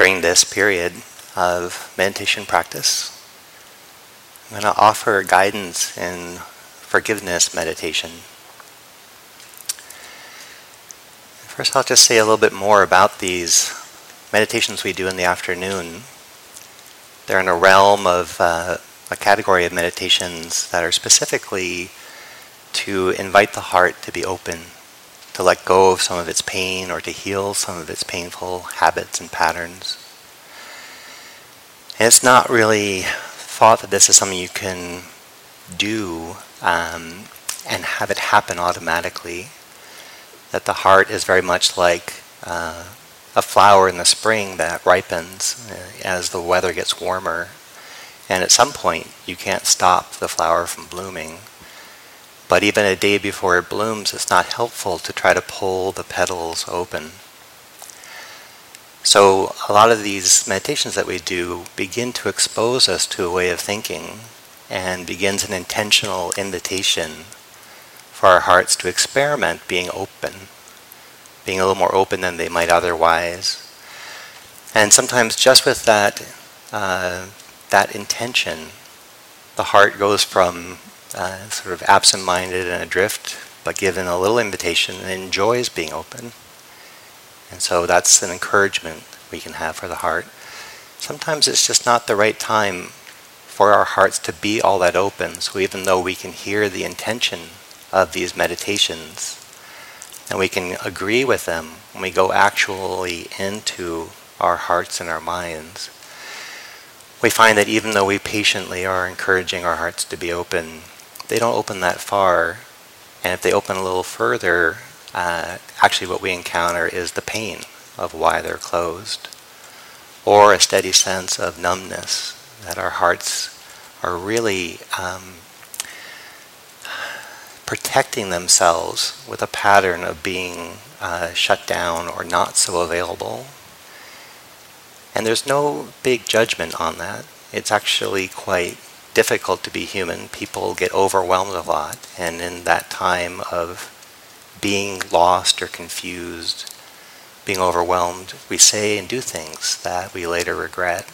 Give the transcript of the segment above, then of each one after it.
during this period of meditation practice. I'm going to offer guidance in forgiveness meditation. First, I'll just say a little bit more about these meditations we do in the afternoon. They're in a realm of uh, a category of meditations that are specifically to invite the heart to be open, to let go of some of its pain or to heal some of its painful habits and patterns. And it's not really thought that this is something you can do um, and have it happen automatically. That the heart is very much like uh, a flower in the spring that ripens uh, as the weather gets warmer. And at some point, you can't stop the flower from blooming. But even a day before it blooms, it's not helpful to try to pull the petals open. So, a lot of these meditations that we do begin to expose us to a way of thinking and begins an intentional invitation for our hearts to experiment being open, being a little more open than they might otherwise. And sometimes, just with that, uh, that intention, the heart goes from uh, sort of absent-minded and adrift, but given a little invitation and enjoys being open. And so that's an encouragement we can have for the heart. Sometimes it's just not the right time for our hearts to be all that open. So even though we can hear the intention of these meditations, and we can agree with them when we go actually into our hearts and our minds, we find that even though we patiently are encouraging our hearts to be open, they don't open that far. And if they open a little further, uh, actually what we encounter is the pain of why they're closed, or a steady sense of numbness that our hearts are really um, protecting themselves with a pattern of being uh, shut down or not so available. And there's no big judgment on that. It's actually quite difficult to be human. People get overwhelmed a lot, and in that time of being lost or confused, being overwhelmed, we say and do things that we later regret.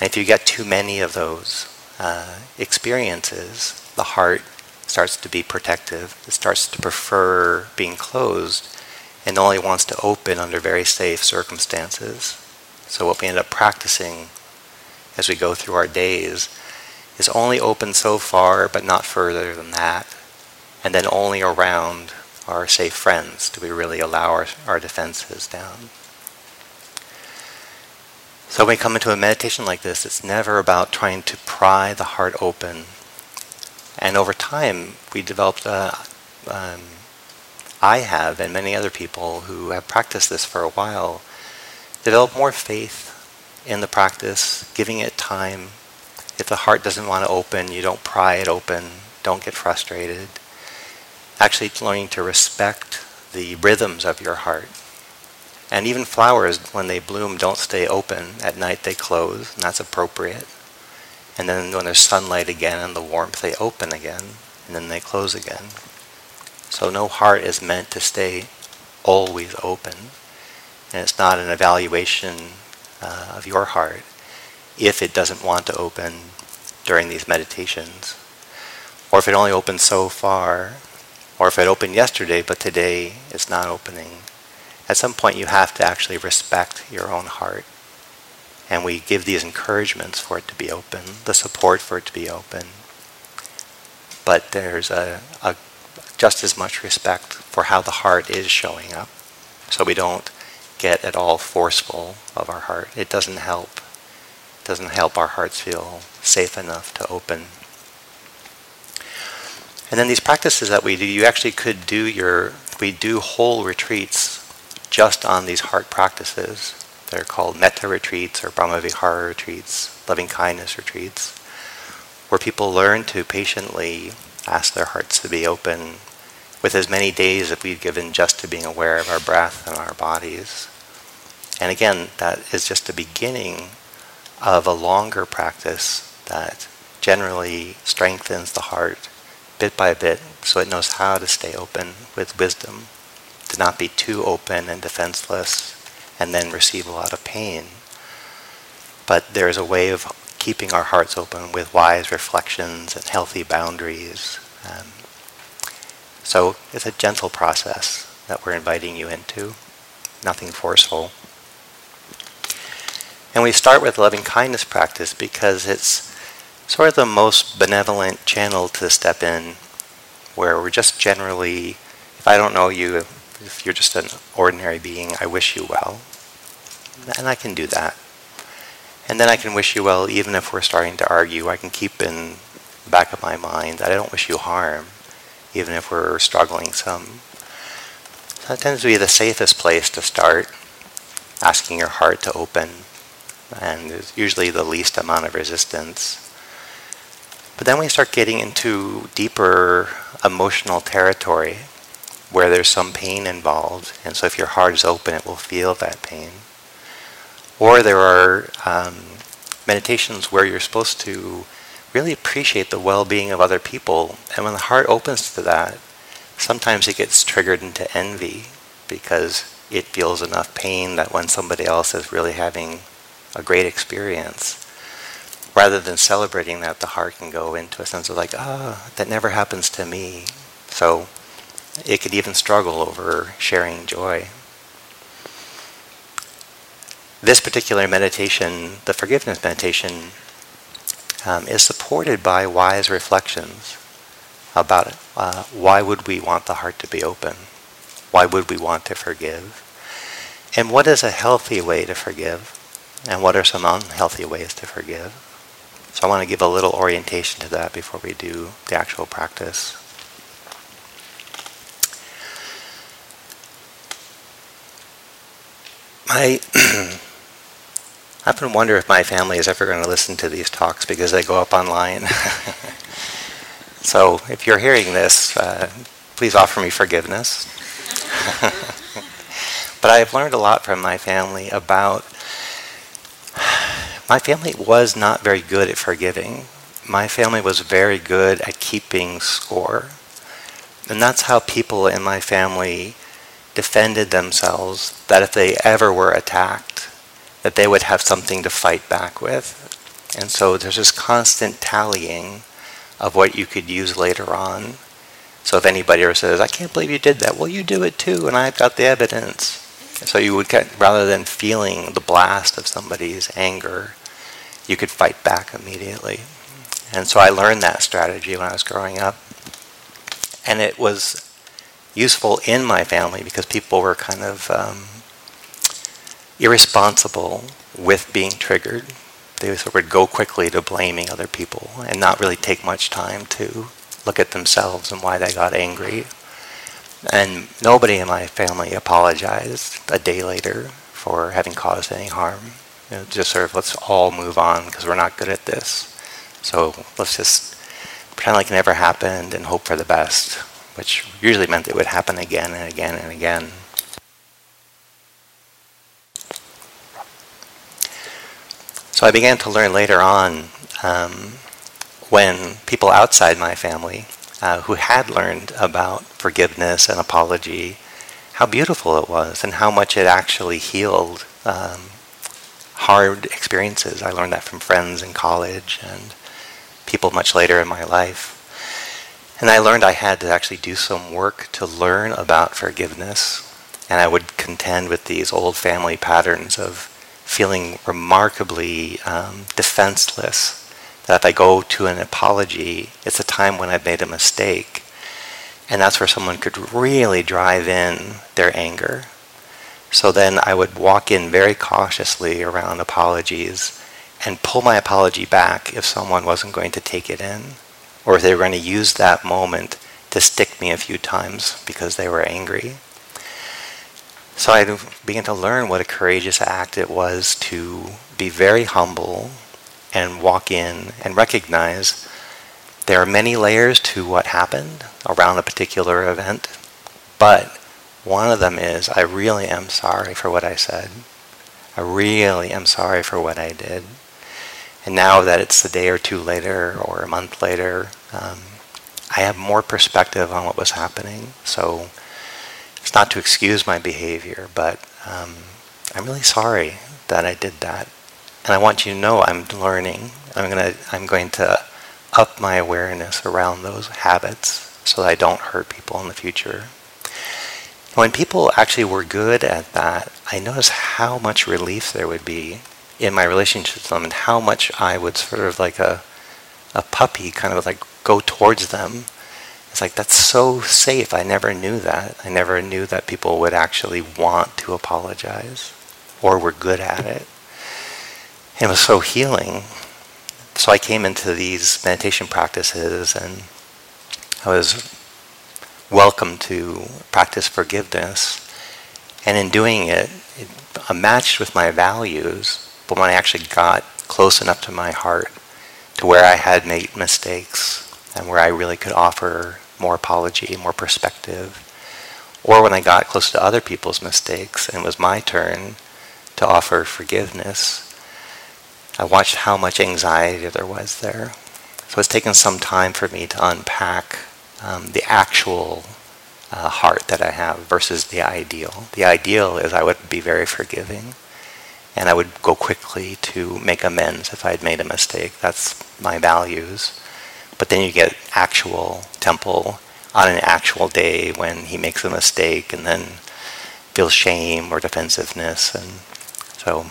And if you get too many of those uh, experiences, the heart starts to be protective. It starts to prefer being closed and only wants to open under very safe circumstances. So what we end up practicing as we go through our days is only open so far, but not further than that, and then only around our safe friends do we really allow our, our defenses down. So when we come into a meditation like this, it's never about trying to pry the heart open. And over time, we developed a, um, I have, and many other people who have practiced this for a while, developed more faith in the practice, giving it time. If the heart doesn't want to open, you don't pry it open. Don't get frustrated actually learning to respect the rhythms of your heart. And even flowers, when they bloom, don't stay open. At night they close, and that's appropriate. And then when there's sunlight again and the warmth, they open again, and then they close again. So no heart is meant to stay always open. And it's not an evaluation uh, of your heart if it doesn't want to open during these meditations. Or if it only opens so far or if it opened yesterday but today it's not opening, at some point you have to actually respect your own heart. And we give these encouragements for it to be open, the support for it to be open. But there's a, a just as much respect for how the heart is showing up. So we don't get at all forceful of our heart. It doesn't help. Doesn't help our hearts feel safe enough to open and then these practices that we do, you actually could do your, we do whole retreats just on these heart practices. They're called metta retreats or brahmavihara retreats, loving kindness retreats, where people learn to patiently ask their hearts to be open with as many days as we've given just to being aware of our breath and our bodies. And again, that is just the beginning of a longer practice that generally strengthens the heart bit by bit so it knows how to stay open with wisdom, to not be too open and defenseless, and then receive a lot of pain. But there's a way of keeping our hearts open with wise reflections and healthy boundaries. Um, so it's a gentle process that we're inviting you into, nothing forceful. And we start with loving kindness practice because it's sort of the most benevolent channel to step in where we're just generally, if I don't know you, if you're just an ordinary being, I wish you well. And I can do that. And then I can wish you well even if we're starting to argue. I can keep in the back of my mind that I don't wish you harm, even if we're struggling some. So that tends to be the safest place to start, asking your heart to open and there's usually the least amount of resistance. But then we start getting into deeper emotional territory where there's some pain involved, and so if your heart is open, it will feel that pain. Or there are um, meditations where you're supposed to really appreciate the well-being of other people, and when the heart opens to that, sometimes it gets triggered into envy because it feels enough pain that when somebody else is really having a great experience. Rather than celebrating that, the heart can go into a sense of like, ah, oh, that never happens to me. So it could even struggle over sharing joy. This particular meditation, the forgiveness meditation, um, is supported by wise reflections about uh, why would we want the heart to be open? Why would we want to forgive? And what is a healthy way to forgive? And what are some unhealthy ways to forgive. So I want to give a little orientation to that before we do the actual practice. I often wonder if my family is ever going to listen to these talks because they go up online. so if you're hearing this, uh, please offer me forgiveness. but I've learned a lot from my family about my family was not very good at forgiving. My family was very good at keeping score. And that's how people in my family defended themselves, that if they ever were attacked, that they would have something to fight back with. And so there's this constant tallying of what you could use later on. So if anybody ever says, I can't believe you did that, well, you do it too, and I've got the evidence. So you would get, rather than feeling the blast of somebody's anger, you could fight back immediately. And so I learned that strategy when I was growing up. And it was useful in my family because people were kind of um, irresponsible with being triggered. They sort of would go quickly to blaming other people and not really take much time to look at themselves and why they got angry. And nobody in my family apologized a day later for having caused any harm. You know, just sort of let's all move on because we're not good at this. So let's just pretend like it never happened and hope for the best, which usually meant it would happen again and again and again. So I began to learn later on um, when people outside my family uh, who had learned about forgiveness and apology, how beautiful it was and how much it actually healed um, hard experiences. I learned that from friends in college and people much later in my life. And I learned I had to actually do some work to learn about forgiveness. And I would contend with these old family patterns of feeling remarkably um, defenseless. That if I go to an apology, it's a time when I've made a mistake. And that's where someone could really drive in their anger so then I would walk in very cautiously around apologies and pull my apology back if someone wasn't going to take it in, or if they were going to use that moment to stick me a few times because they were angry. So I began to learn what a courageous act it was to be very humble and walk in and recognize there are many layers to what happened around a particular event, but one of them is, I really am sorry for what I said. I really am sorry for what I did. And now that it's a day or two later or a month later, um, I have more perspective on what was happening. So it's not to excuse my behavior, but um, I'm really sorry that I did that. And I want you to know I'm learning. I'm gonna I'm going to up my awareness around those habits so that I don't hurt people in the future. When people actually were good at that, I noticed how much relief there would be in my relationship with them and how much I would sort of like a a puppy kind of like go towards them. It's like that's so safe. I never knew that. I never knew that people would actually want to apologize or were good at it. It was so healing. So I came into these meditation practices and I was welcome to practice forgiveness. And in doing it, it matched with my values, but when I actually got close enough to my heart to where I had made mistakes and where I really could offer more apology, more perspective, or when I got close to other people's mistakes and it was my turn to offer forgiveness, I watched how much anxiety there was there. So it's taken some time for me to unpack um, the actual uh, heart that I have versus the ideal. The ideal is I would be very forgiving and I would go quickly to make amends if I had made a mistake. That's my values. But then you get actual Tempel on an actual day when he makes a mistake and then feels shame or defensiveness. And so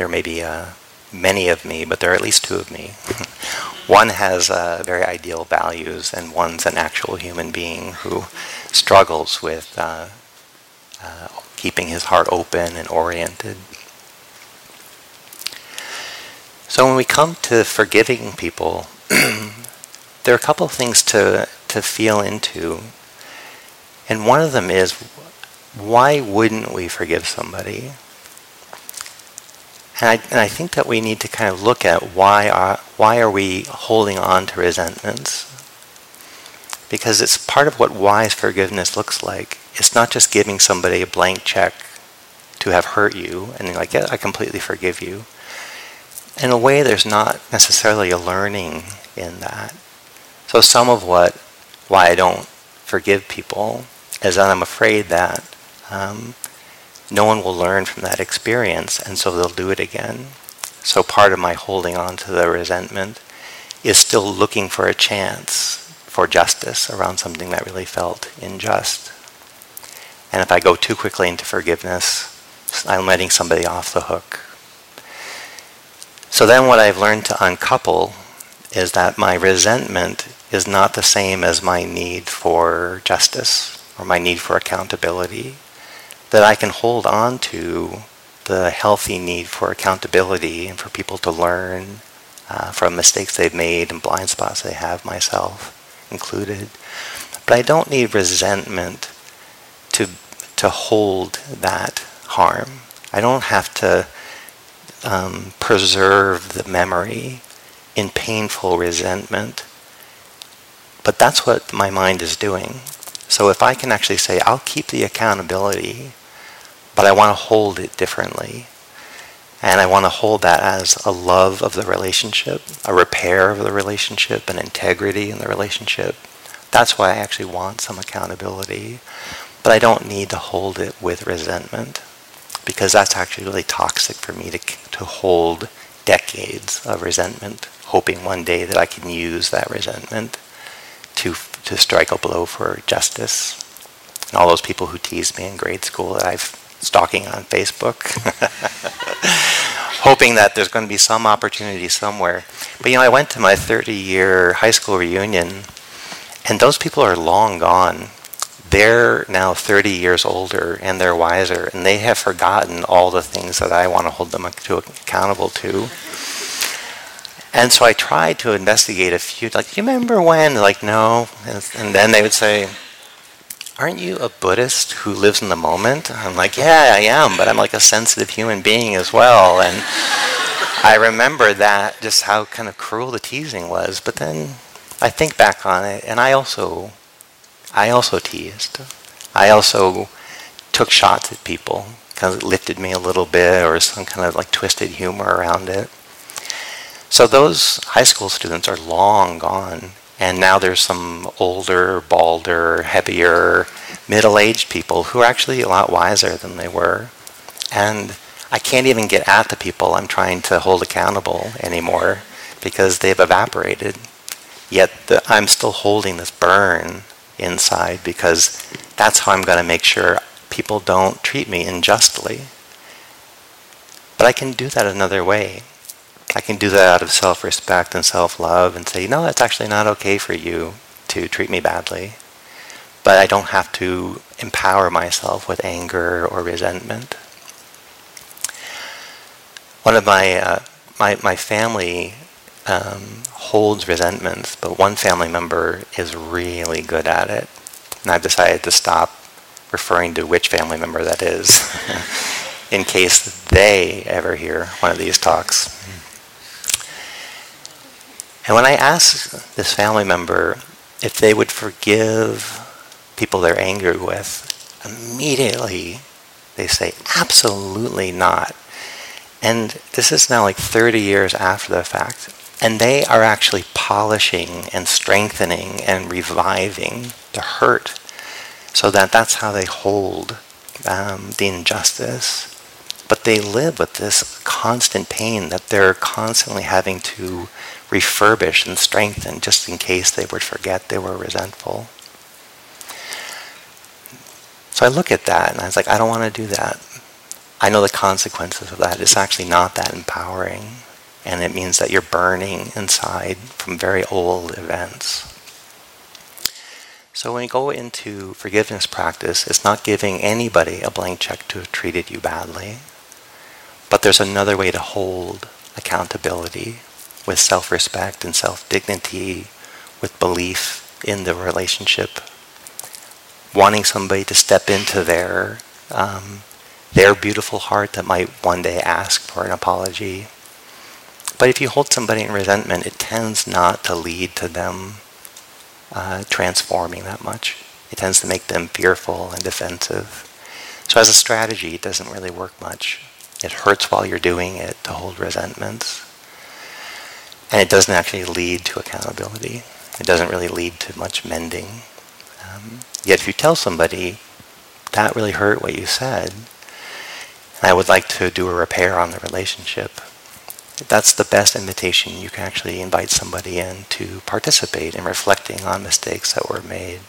there may be uh, many of me, but there are at least two of me. one has uh, very ideal values, and one's an actual human being who struggles with uh, uh, keeping his heart open and oriented. So when we come to forgiving people, there are a couple of things to, to feel into. And one of them is why wouldn't we forgive somebody? And I, and I think that we need to kind of look at why are, why are we holding on to resentments? Because it's part of what wise forgiveness looks like. It's not just giving somebody a blank check to have hurt you and like, yeah, I completely forgive you. In a way, there's not necessarily a learning in that. So some of what, why I don't forgive people is that I'm afraid that um, no one will learn from that experience, and so they'll do it again. So part of my holding on to the resentment is still looking for a chance for justice around something that really felt unjust. And if I go too quickly into forgiveness, I'm letting somebody off the hook. So then what I've learned to uncouple is that my resentment is not the same as my need for justice or my need for accountability that I can hold on to the healthy need for accountability and for people to learn uh, from mistakes they've made and blind spots they have, myself included. But I don't need resentment to to hold that harm. I don't have to um, preserve the memory in painful resentment. But that's what my mind is doing. So if I can actually say, I'll keep the accountability but I want to hold it differently. And I want to hold that as a love of the relationship, a repair of the relationship, an integrity in the relationship. That's why I actually want some accountability. But I don't need to hold it with resentment because that's actually really toxic for me to, to hold decades of resentment, hoping one day that I can use that resentment to, to strike a blow for justice. And all those people who teased me in grade school that I've stalking on Facebook, hoping that there's going to be some opportunity somewhere. But you know, I went to my 30 year high school reunion, and those people are long gone. They're now 30 years older and they're wiser, and they have forgotten all the things that I want to hold them to accountable to. And so I tried to investigate a few, like, do you remember when? Like, no. And, and then they would say, aren't you a Buddhist who lives in the moment? I'm like, yeah, I am, but I'm like a sensitive human being as well. And I remember that, just how kind of cruel the teasing was. But then I think back on it, and I also, I also teased. I also took shots at people, kind of lifted me a little bit, or some kind of like twisted humor around it. So those high school students are long gone, and now there's some older, balder, heavier, middle-aged people who are actually a lot wiser than they were. And I can't even get at the people I'm trying to hold accountable anymore because they've evaporated. Yet the, I'm still holding this burn inside because that's how I'm going to make sure people don't treat me unjustly. But I can do that another way. I can do that out of self-respect and self-love and say, no, it's actually not okay for you to treat me badly. But I don't have to empower myself with anger or resentment. One of my, uh, my, my family um, holds resentments, but one family member is really good at it. And I've decided to stop referring to which family member that is in case they ever hear one of these talks. And when I asked this family member if they would forgive people they're angry with, immediately they say, absolutely not. And this is now like 30 years after the fact. And they are actually polishing and strengthening and reviving the hurt so that that's how they hold um, the injustice. But they live with this constant pain that they're constantly having to refurbish and strengthen just in case they would forget they were resentful. So I look at that and I was like, I don't want to do that. I know the consequences of that. It's actually not that empowering. And it means that you're burning inside from very old events. So when you go into forgiveness practice, it's not giving anybody a blank check to have treated you badly. But there's another way to hold accountability with self-respect and self-dignity, with belief in the relationship, wanting somebody to step into their um, their beautiful heart that might one day ask for an apology. But if you hold somebody in resentment, it tends not to lead to them uh, transforming that much. It tends to make them fearful and defensive. So as a strategy, it doesn't really work much. It hurts while you're doing it to hold resentments. And it doesn't actually lead to accountability. It doesn't really lead to much mending. Um, yet if you tell somebody, that really hurt what you said, and I would like to do a repair on the relationship, that's the best invitation you can actually invite somebody in to participate in reflecting on mistakes that were made.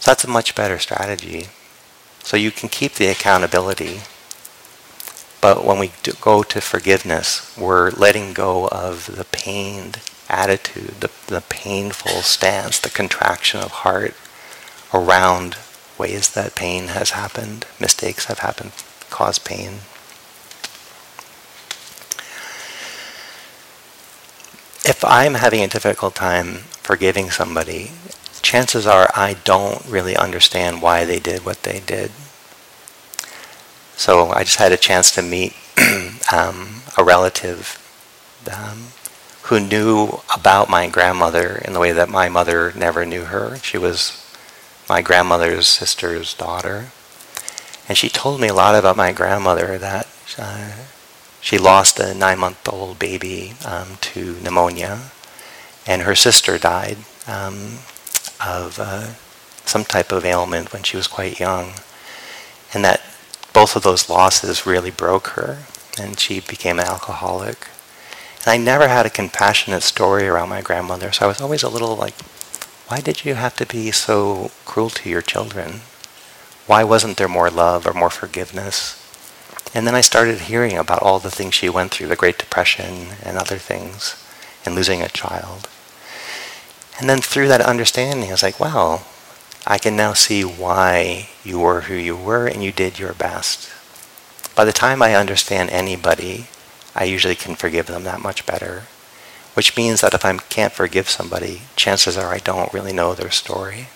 So that's a much better strategy. So you can keep the accountability, but when we go to forgiveness, we're letting go of the pained attitude, the, the painful stance, the contraction of heart around ways that pain has happened, mistakes have happened, caused pain. if I'm having a difficult time forgiving somebody, chances are I don't really understand why they did what they did. So I just had a chance to meet um, a relative um, who knew about my grandmother in the way that my mother never knew her. She was my grandmother's sister's daughter. And she told me a lot about my grandmother that uh, she lost a nine-month-old baby um, to pneumonia, and her sister died um, of uh, some type of ailment when she was quite young, and that both of those losses really broke her, and she became an alcoholic. And I never had a compassionate story around my grandmother, so I was always a little like, why did you have to be so cruel to your children? Why wasn't there more love or more forgiveness? And then I started hearing about all the things she went through, the Great Depression and other things, and losing a child. And then through that understanding, I was like, wow, I can now see why you were who you were and you did your best. By the time I understand anybody, I usually can forgive them that much better. Which means that if I can't forgive somebody, chances are I don't really know their story.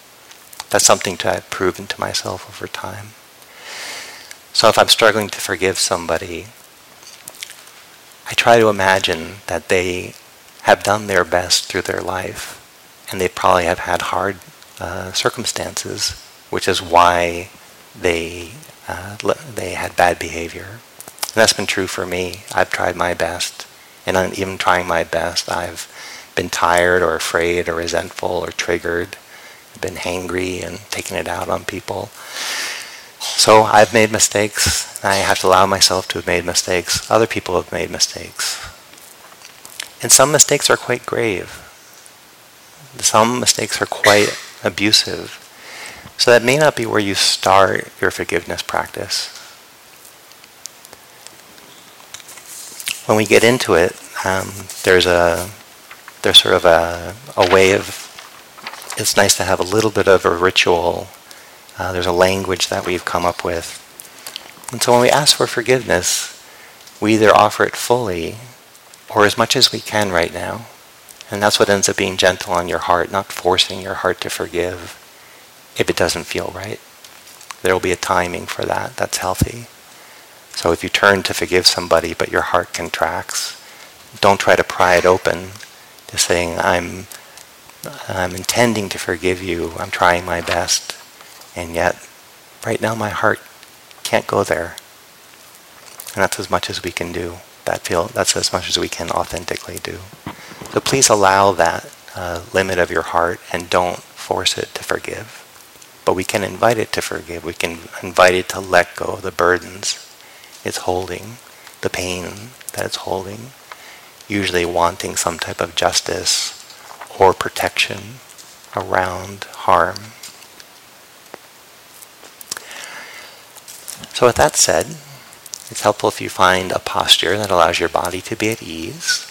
That's something to have proven to myself over time. So if I'm struggling to forgive somebody, I try to imagine that they have done their best through their life, and they probably have had hard uh, circumstances, which is why they uh, they had bad behavior. And that's been true for me. I've tried my best, and even trying my best, I've been tired or afraid or resentful or triggered, been hangry and taking it out on people. So I've made mistakes. I have to allow myself to have made mistakes. Other people have made mistakes. And some mistakes are quite grave. Some mistakes are quite abusive. So that may not be where you start your forgiveness practice. When we get into it, um, there's a there's sort of a, a way of it's nice to have a little bit of a ritual. Uh, there's a language that we've come up with. And so when we ask for forgiveness, we either offer it fully or as much as we can right now. And that's what ends up being gentle on your heart, not forcing your heart to forgive if it doesn't feel right. There will be a timing for that. That's healthy. So if you turn to forgive somebody but your heart contracts, don't try to pry it open to saying, I'm, I'm intending to forgive you, I'm trying my best, and yet right now my heart can't go there. And that's as much as we can do. That feel, that's as much as we can authentically do. So please allow that uh, limit of your heart and don't force it to forgive. But we can invite it to forgive. We can invite it to let go of the burdens it's holding, the pain that it's holding, usually wanting some type of justice or protection around harm. So with that said, it's helpful if you find a posture that allows your body to be at ease.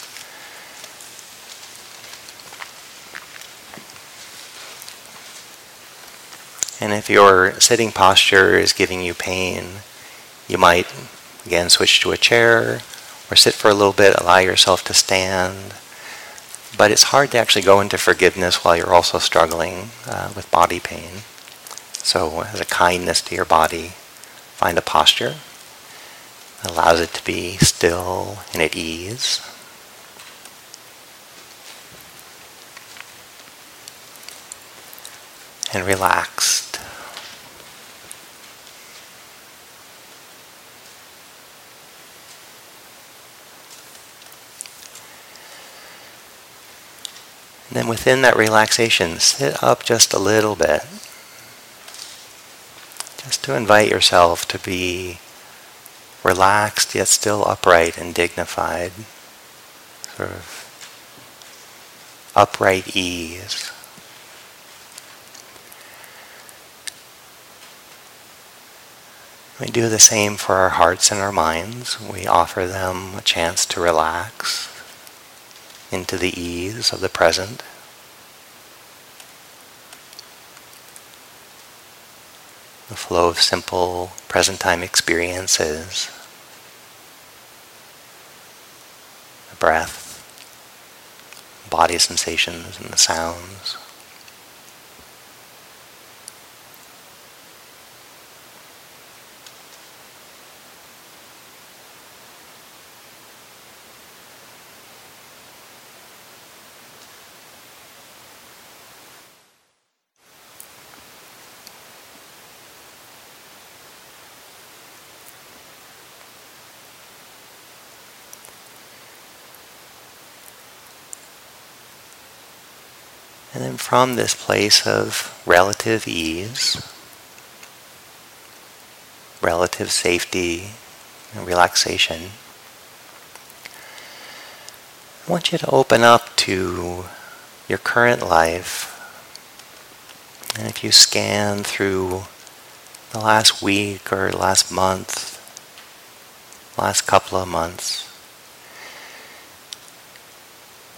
And if your sitting posture is giving you pain, you might again switch to a chair or sit for a little bit, allow yourself to stand. But it's hard to actually go into forgiveness while you're also struggling uh, with body pain. So, as a kindness to your body, find a posture that allows it to be still and at ease. And relaxed. And then within that relaxation, sit up just a little bit. Just to invite yourself to be relaxed yet still upright and dignified. Sort of upright ease. We do the same for our hearts and our minds. We offer them a chance to relax into the ease of the present. The flow of simple present time experiences. The breath, body sensations, and the sounds. And then from this place of relative ease, relative safety, and relaxation, I want you to open up to your current life. And if you scan through the last week or last month, last couple of months,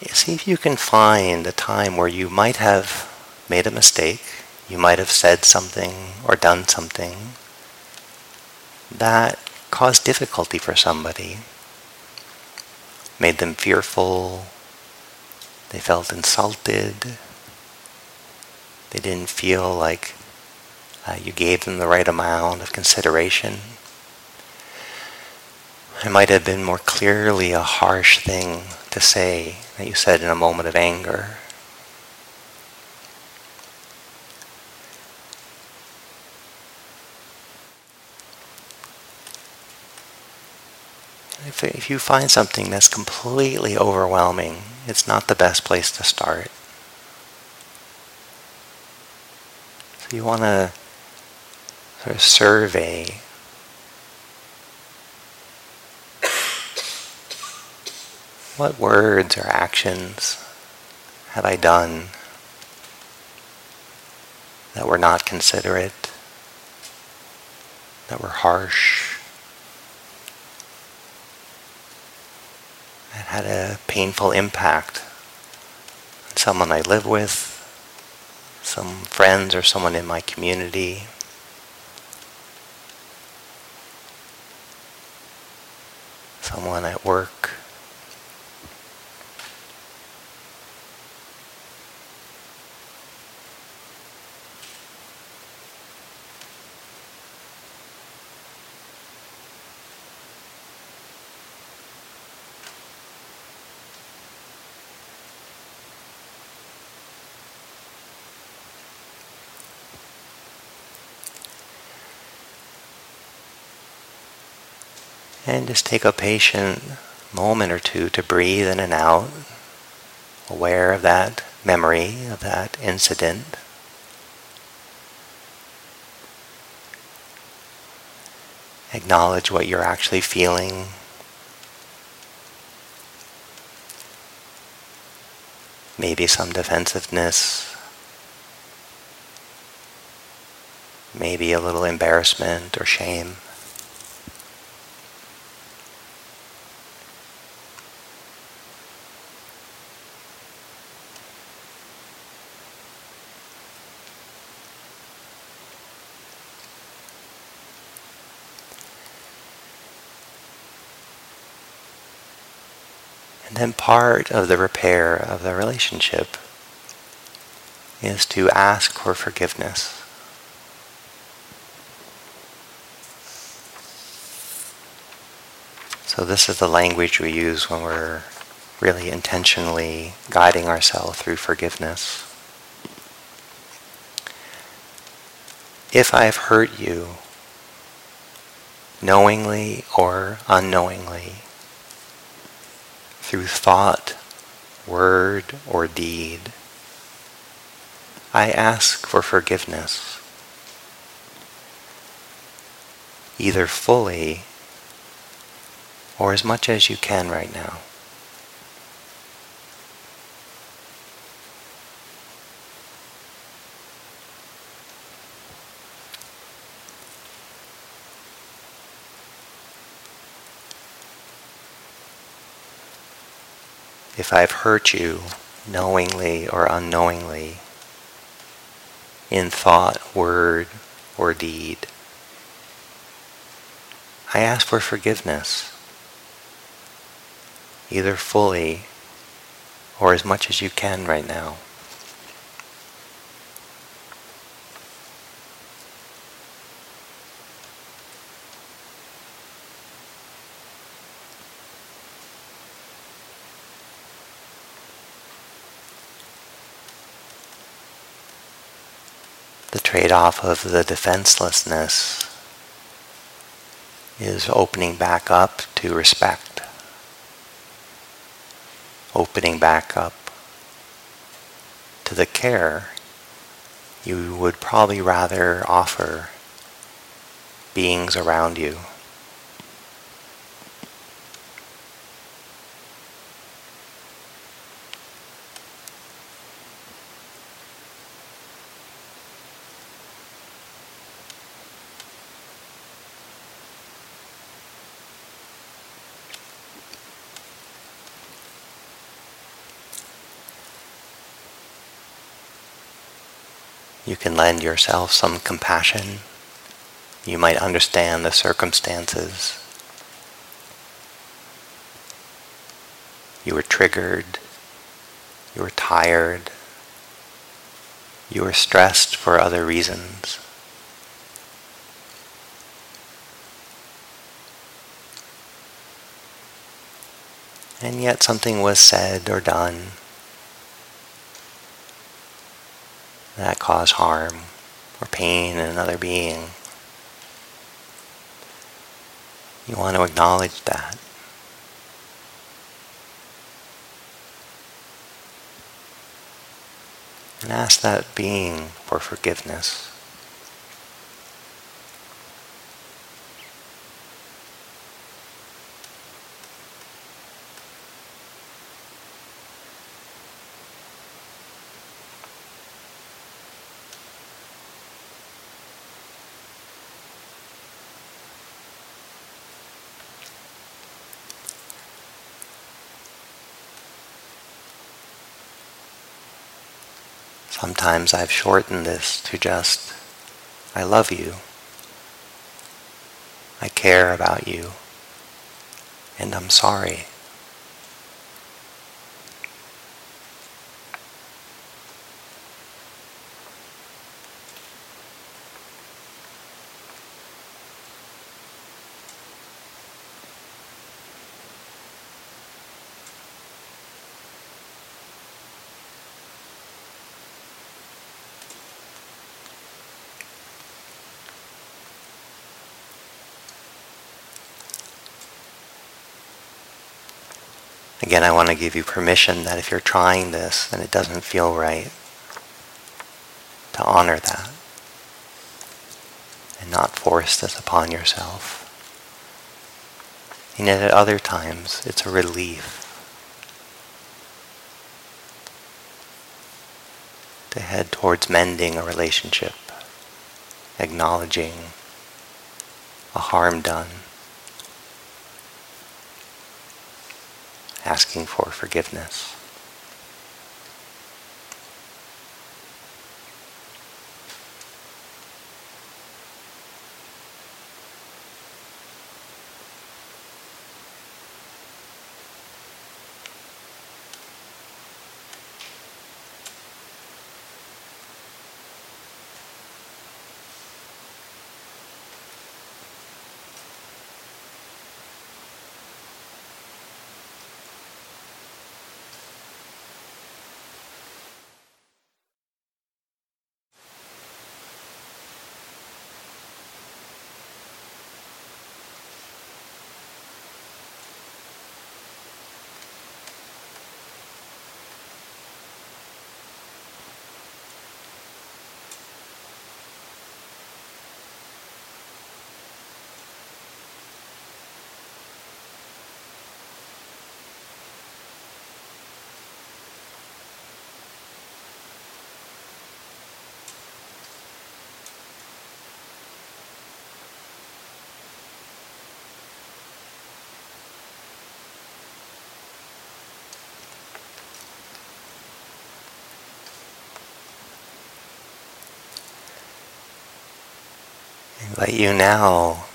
see if you can find a time where you might have made a mistake, you might have said something or done something that caused difficulty for somebody, made them fearful, they felt insulted, they didn't feel like uh, you gave them the right amount of consideration. It might have been more clearly a harsh thing to say that you said in a moment of anger. If, if you find something that's completely overwhelming, it's not the best place to start. So you want to sort of survey what words or actions have I done that were not considerate, that were harsh, that had a painful impact on someone I live with, some friends or someone in my community. someone at work. And just take a patient moment or two to breathe in and out, aware of that memory, of that incident. Acknowledge what you're actually feeling. Maybe some defensiveness. Maybe a little embarrassment or shame. And part of the repair of the relationship is to ask for forgiveness. So this is the language we use when we're really intentionally guiding ourselves through forgiveness. If I've hurt you, knowingly or unknowingly, through thought, word, or deed, I ask for forgiveness, either fully or as much as you can right now. If I've hurt you knowingly or unknowingly in thought, word, or deed. I ask for forgiveness, either fully or as much as you can right now. The trade-off of the defenselessness is opening back up to respect, opening back up to the care you would probably rather offer beings around you. You can lend yourself some compassion. You might understand the circumstances. You were triggered. You were tired. You were stressed for other reasons. And yet something was said or done that cause harm or pain in another being. You want to acknowledge that. And ask that being for forgiveness. I've shortened this to just, I love you. I care about you. And I'm sorry. Again, I want to give you permission that if you're trying this and it doesn't feel right, to honor that and not force this upon yourself. And yet at other times, it's a relief to head towards mending a relationship, acknowledging a harm done. Asking for forgiveness. Invite you now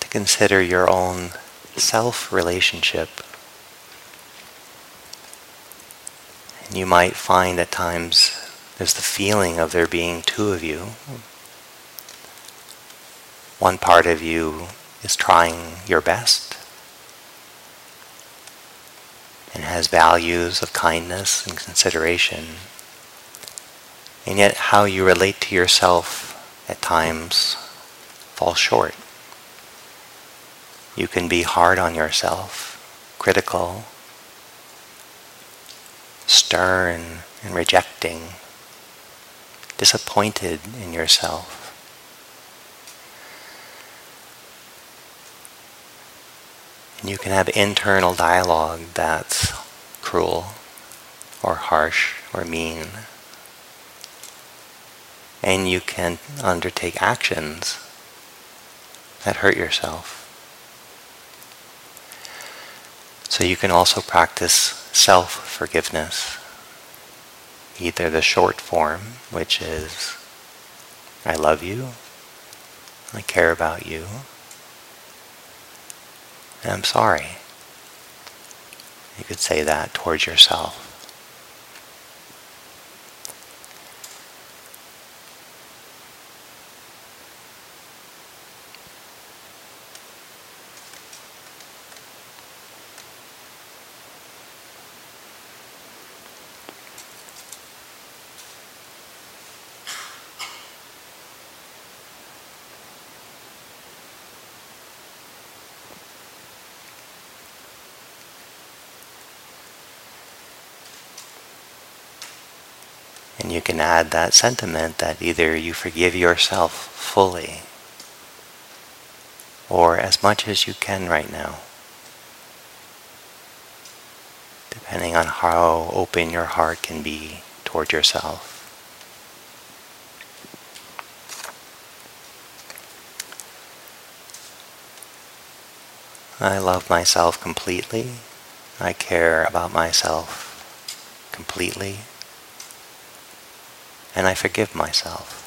to consider your own self relationship. And you might find at times there's the feeling of there being two of you. One part of you is trying your best and has values of kindness and consideration. And yet, how you relate to yourself at times fall short. You can be hard on yourself, critical, stern and rejecting, disappointed in yourself. And you can have internal dialogue that's cruel or harsh or mean and you can undertake actions that hurt yourself. So you can also practice self-forgiveness, either the short form, which is, I love you, I care about you, and I'm sorry. You could say that towards yourself. And add that sentiment that either you forgive yourself fully or as much as you can right now, depending on how open your heart can be toward yourself. I love myself completely. I care about myself completely. And I forgive myself.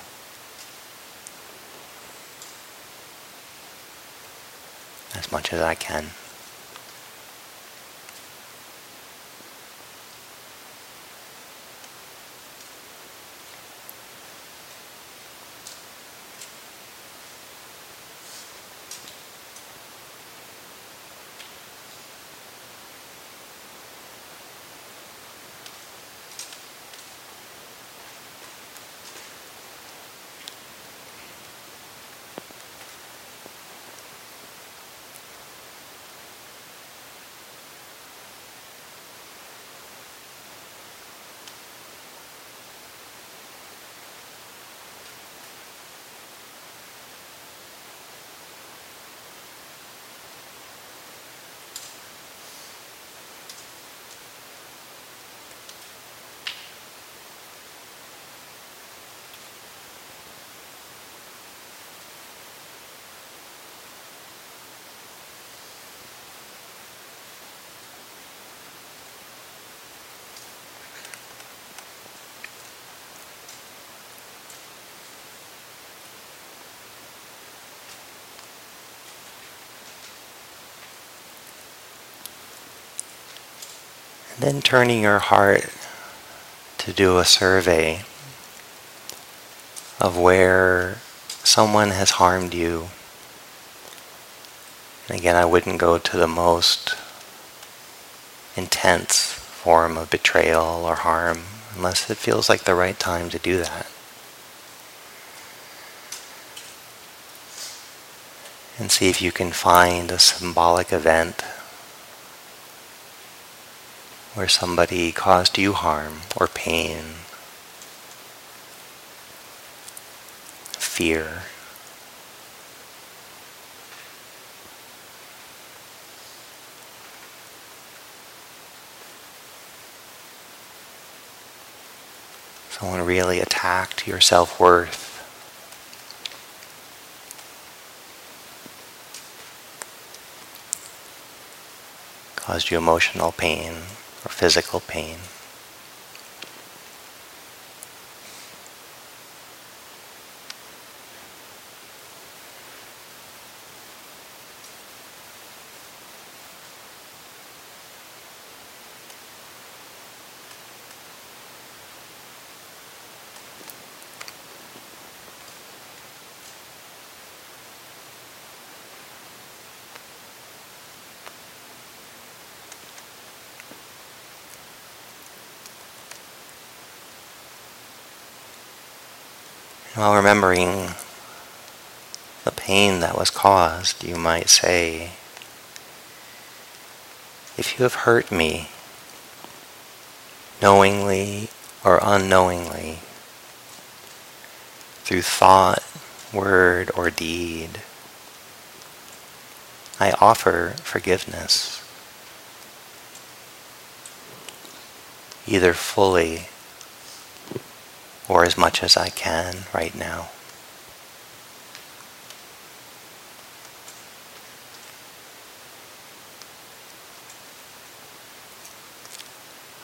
As much as I can. Then turning your heart to do a survey of where someone has harmed you. And again, I wouldn't go to the most intense form of betrayal or harm unless it feels like the right time to do that. And see if you can find a symbolic event where somebody caused you harm or pain, fear. Someone really attacked your self worth. Caused you emotional pain or physical pain. While remembering the pain that was caused, you might say, if you have hurt me, knowingly or unknowingly, through thought, word, or deed, I offer forgiveness, either fully or as much as I can right now.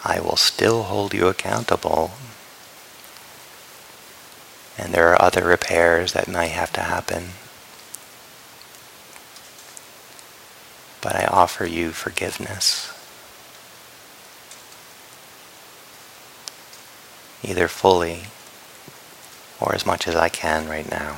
I will still hold you accountable. And there are other repairs that might have to happen. But I offer you forgiveness. Either fully or as much as I can right now.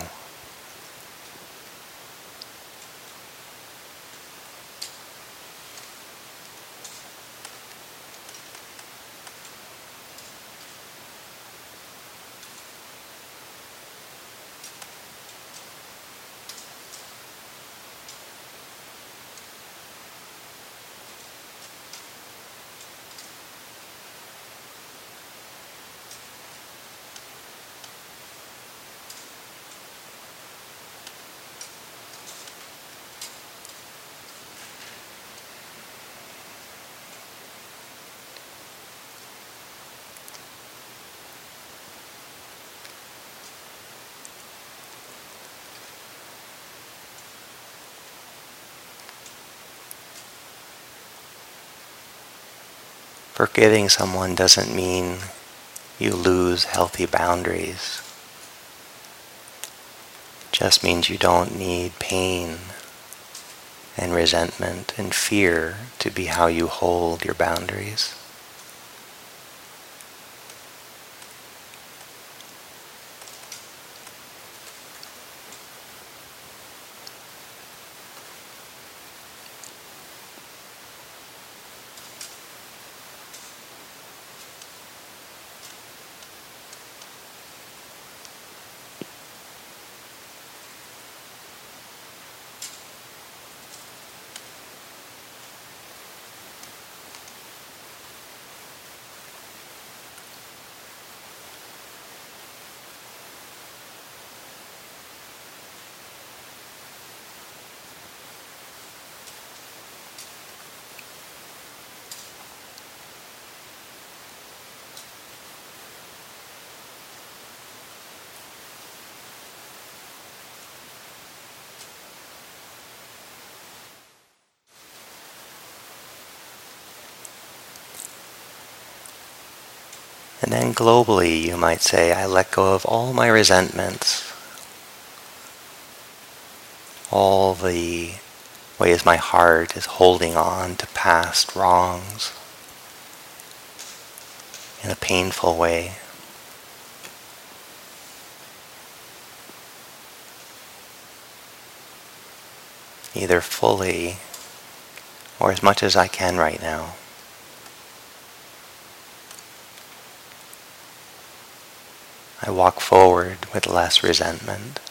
Forgiving someone doesn't mean you lose healthy boundaries. It Just means you don't need pain and resentment and fear to be how you hold your boundaries. And then globally, you might say, I let go of all my resentments, all the ways my heart is holding on to past wrongs in a painful way. Either fully or as much as I can right now. I walk forward with less resentment.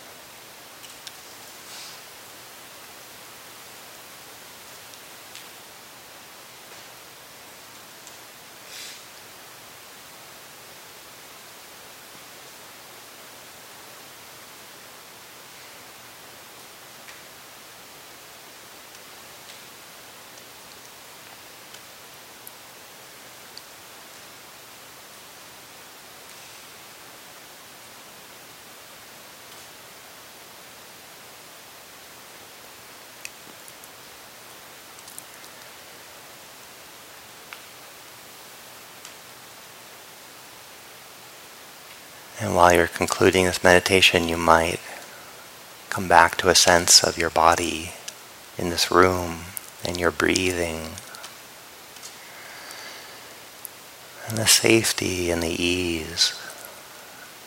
And while you're concluding this meditation, you might come back to a sense of your body in this room and your breathing and the safety and the ease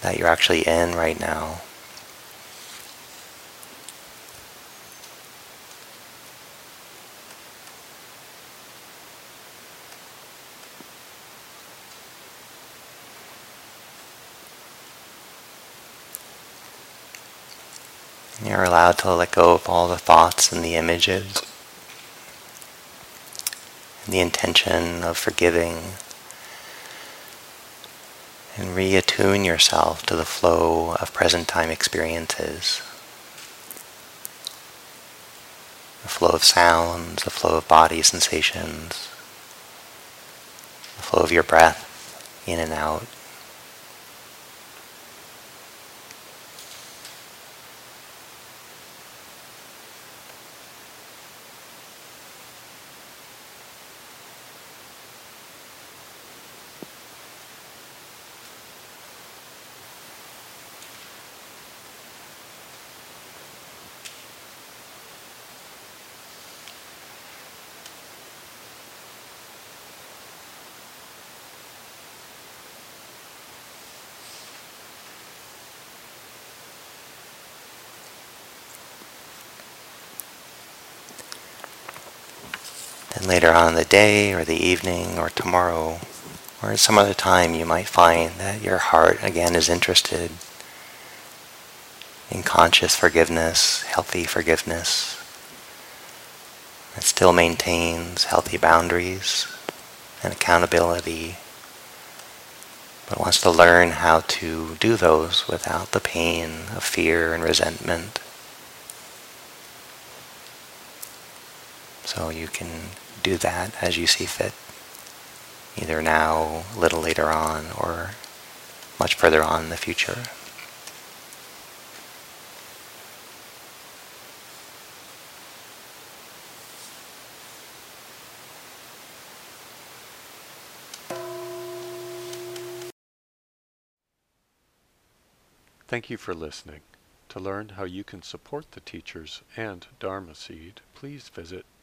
that you're actually in right now. You're allowed to let go of all the thoughts and the images and the intention of forgiving and reattune yourself to the flow of present time experiences. The flow of sounds, the flow of body sensations, the flow of your breath in and out. And later on in the day or the evening or tomorrow or at some other time you might find that your heart again is interested in conscious forgiveness, healthy forgiveness. It still maintains healthy boundaries and accountability, but wants to learn how to do those without the pain of fear and resentment. So you can do that as you see fit, either now, a little later on, or much further on in the future. Thank you for listening. To learn how you can support the teachers and Dharma Seed, please visit